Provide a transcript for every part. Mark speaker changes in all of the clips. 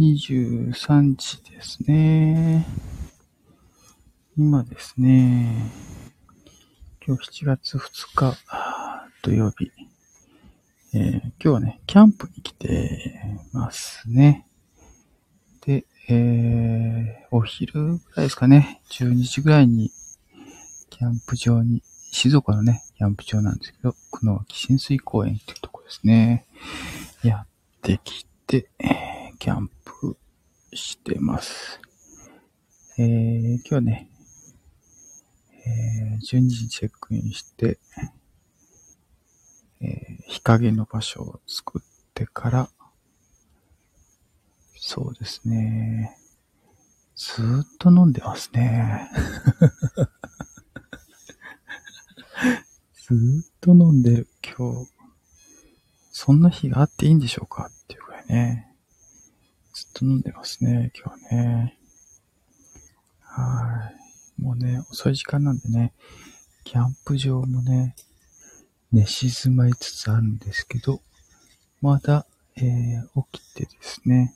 Speaker 1: 23時ですね。今ですね、今日7月2日土曜日、えー、今日はね、キャンプに来てますね。で、えー、お昼ぐらいですかね、12時ぐらいにキャンプ場に、静岡のね、キャンプ場なんですけど、久野脇浸水公園っていうとこですね。やってきて、キャンプしてます。えー、今日はね、えー、12時チェックインして、えー、日陰の場所を作ってから、そうですね。ずーっと飲んでますね。ずーっと飲んでる今日。そんな日があっていいんでしょうか？っていうくらいね。と飲んでますね、今日はね。はい。もうね、遅い時間なんでね、キャンプ場もね、寝静まりつつあるんですけど、まだ、えー、起きてですね、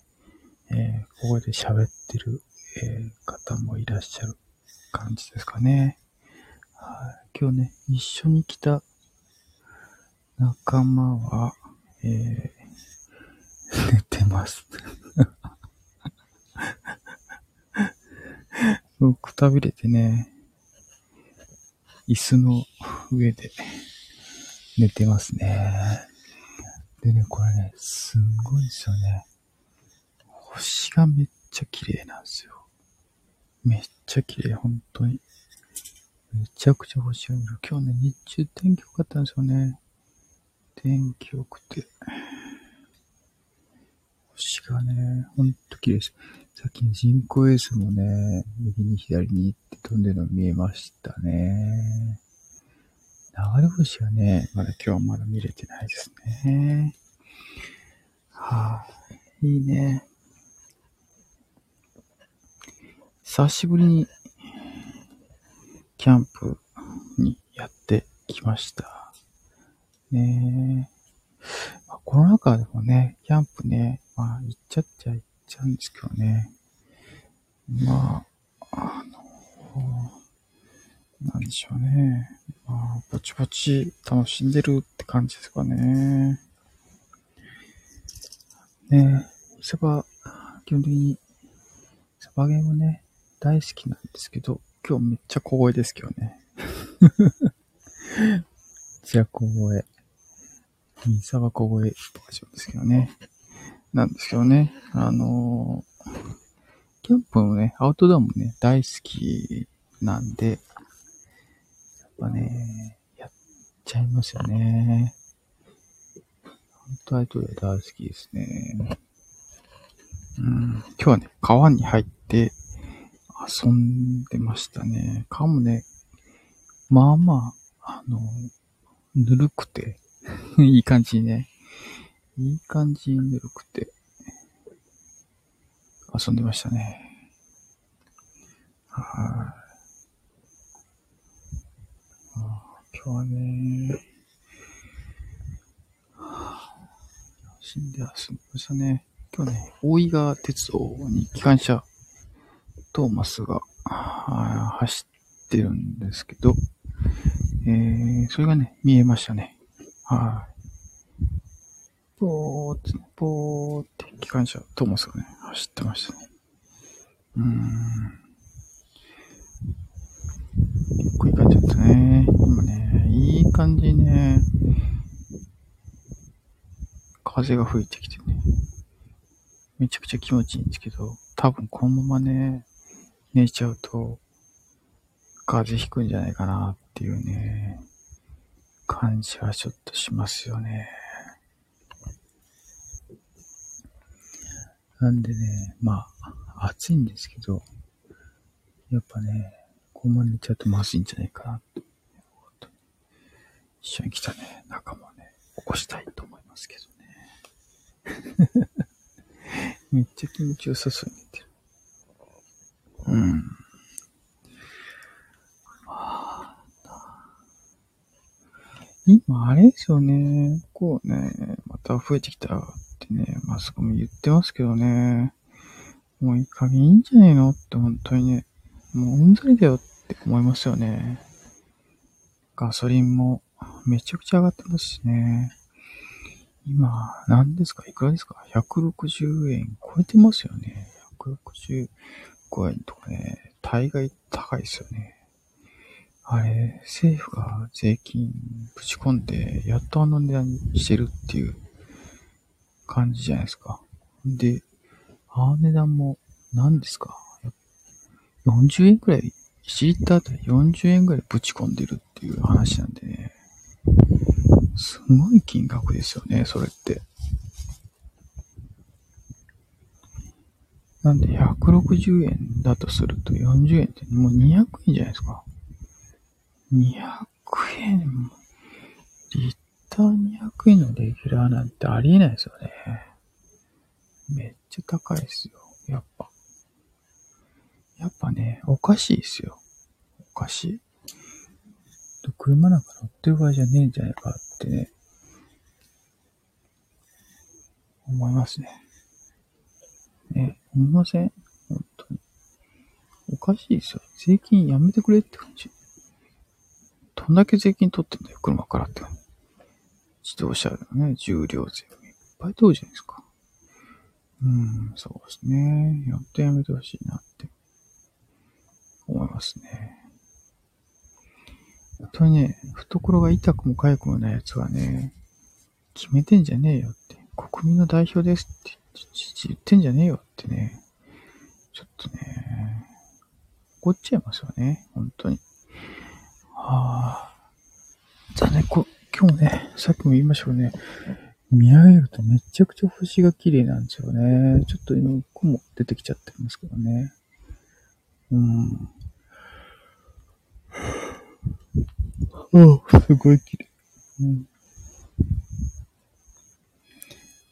Speaker 1: えー、ここで喋ってる、えー、方もいらっしゃる感じですかね。はい。今日ね、一緒に来た仲間は、えー、寝てます。くたびれてね、椅子の上で 寝てますね。でね、これね、すんごいですよね。星がめっちゃ綺麗なんですよ。めっちゃ綺麗、本当に。めちゃくちゃ星が見る。今日ね、日中天気良かったんですよね。天気良くて。星がね、ほんと綺麗です。さっき人工衛星もね、右に左に行って飛んでるの見えましたね。流れ星はね、まだ今日はまだ見れてないですね。はあ、いいね。久しぶりにキャンプにやってきました。ねまあ、コロナ禍でもね、キャンプね、まあ、行っちゃっちゃ行っちゃうんですけどね。まあ、あの、なんでしょうね。まあ、ぼちぼち楽しんでるって感じですかね。ねえサバ、基本的に、サバゲームね、大好きなんですけど、今日めっちゃ小声ですけどね。じゃ小声。ミサバ小声バージョンですけどね。なんですけどね。あのー、キャンプもね、アウトドアもね、大好きなんで、やっぱね、やっちゃいますよね。本当アウトドア大好きですね。うん、今日はね、川に入って遊んでましたね。川もね、まあまあ、あの、ぬるくて、いい感じにね。いい感じにぬるくて、遊んでましたね。はい。今日はね、死んで遊びましたね。今日ね、大井川鉄道に機関車、トーマスが走ってるんですけど、えー、それがね、見えましたね。はい。ぽーって、ぽーって機関車、トーマスがね、走ってましたね。うーん。結構いい感じだったね。今ね、いい感じにね、風が吹いてきてね、めちゃくちゃ気持ちいいんですけど、多分このままね、寝ちゃうと、風邪ひくんじゃないかなっていうね、感じはちょっとしますよね。なんでね、まあ、暑いんですけど、やっぱね、このまま寝ちゃうとまずいんじゃないかなと。一緒に来たね、仲間ね、起こしたいと思いますけどね。めっちゃ気持ちよさそうに寝てる。うん。あ今、あれですよね。こうね、また増えてきたってね、マスコミ言ってますけどね。もういい加減いいんじゃねえのって本当にね、もううんざりだよって思いますよね。ガソリンもめちゃくちゃ上がってますしね。今、何ですか？いくらですか ?160 円超えてますよね。165円とかね、大概高いですよね。あれ、政府が税金ぶち込んで、やっとあの値段にしてるっていう感じじゃないですか。で、あの値段も何ですか ?40 円くらい、1リッターあたり40円くらいぶち込んでるっていう話なんでね。すごい金額ですよね、それって。なんで160円だとすると40円ってもう200円じゃないですか。200円、リッター200円のレギュラーなんてありえないですよね。めっちゃ高いですよ。やっぱ。やっぱね、おかしいですよ。おかしい。車なんか乗ってる場合じゃねえんじゃないかってね、思いますね。ね、思いません？本当に。おかしいですよ。税金やめてくれって感じ。どんだけ税金取ってんだよ、車からって。自動車のね、重量税いっぱい取るじゃないですか。うん、そうですね。やっとやめてほしいなって思いますね。本当にね、懐が痛くも痒くもない奴はね、決めてんじゃねえよって、国民の代表ですって言ってんじゃねえよってね、ちょっとね、怒っちゃいますよね、本当に。はあ。だね、こ、今日ね、さっきも言いましたけどね、見上げるとめちゃくちゃ星が綺麗なんですよね。ちょっと今、雲出てきちゃってますけどね。うん。あすごい綺麗。うん。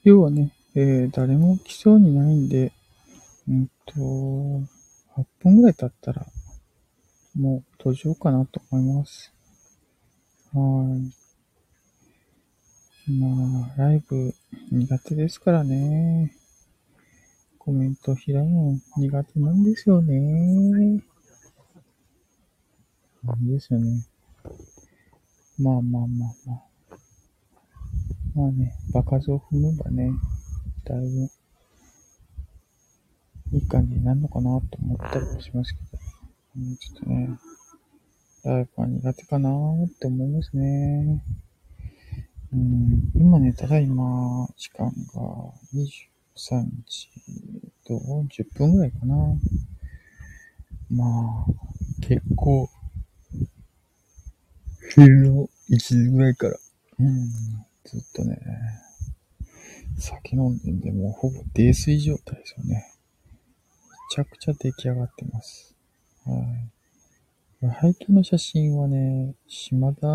Speaker 1: 要はね、えー、誰も来そうにないんで、うんと、8分ぐらい経ったら、もう閉じようかなと思います。はい。まあ、ライブ苦手ですからね。コメント開くの苦手なんですよね。いいですよね。まあまあまあまあ。まあね、場数を踏めばね、だいぶいい感じになるのかなと思ったりもしますけど、ちょっとね、ライブは苦手かなって思いますね。うん、今ね、ただいま、時間が23時と10分ぐらいかな。まあ、結構、昼の1時ぐらいから、うん、ずっとね、酒飲んでんで、もうほぼ泥酔状態ですよね。めちゃくちゃ出来上がってます。はい。背景の写真はね、島田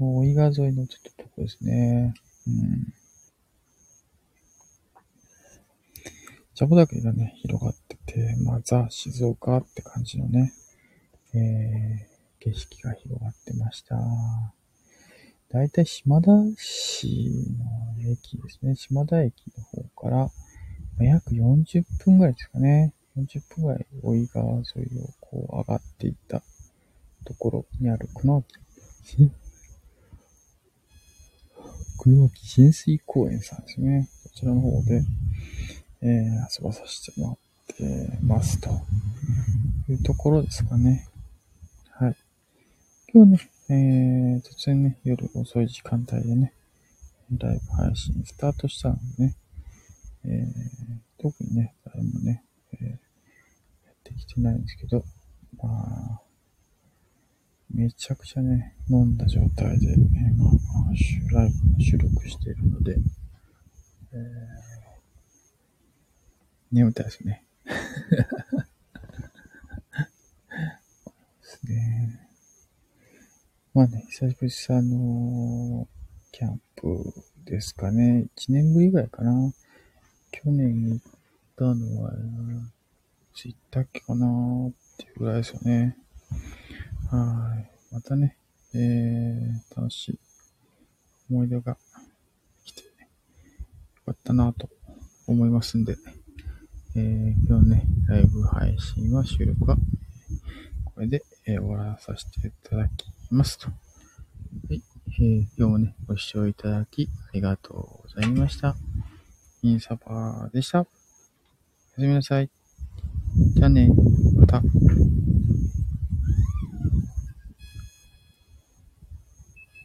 Speaker 1: の伊賀沿いのちょっととこですね。うん。ジャボ岳がね、広がってて、まあ、ザ・静岡って感じのね、えー、景色が広がってました。だいたい島田市の駅ですね。島田駅の方からま、約40分ぐらいですかね。40分ぐらい、大井川沿いをこう上がっていったところにある、くの、くのき浸水公園さんですね。こちらの方で、えー、遊ばさせてもらってますというところですかね。はい。今日ね、えー、突然ね、夜遅い時間帯でね、ライブ配信スタートしたのでね、えー、特にね、誰もね、えー、やってきてないんですけど、まあ、めちゃくちゃね、飲んだ状態で、ね、まあ、ライブの収録しているので、えー、眠たいですね。ですね。まあね、久々のキャンプですかね。1年ぶりぐらいかな。去年行ったのは、いつ行ったっけかなっていうぐらいですよね。はい。またね、えー、楽しい思い出が来て、よかったなと思いますんで、えー、今日ね、ライブ配信は収録は、これで、えー、終わらさせていただきますと。はい、えー、今日もね、ご視聴いただきありがとうございました。インサパーでした。おやすみなさい。じゃあね、また。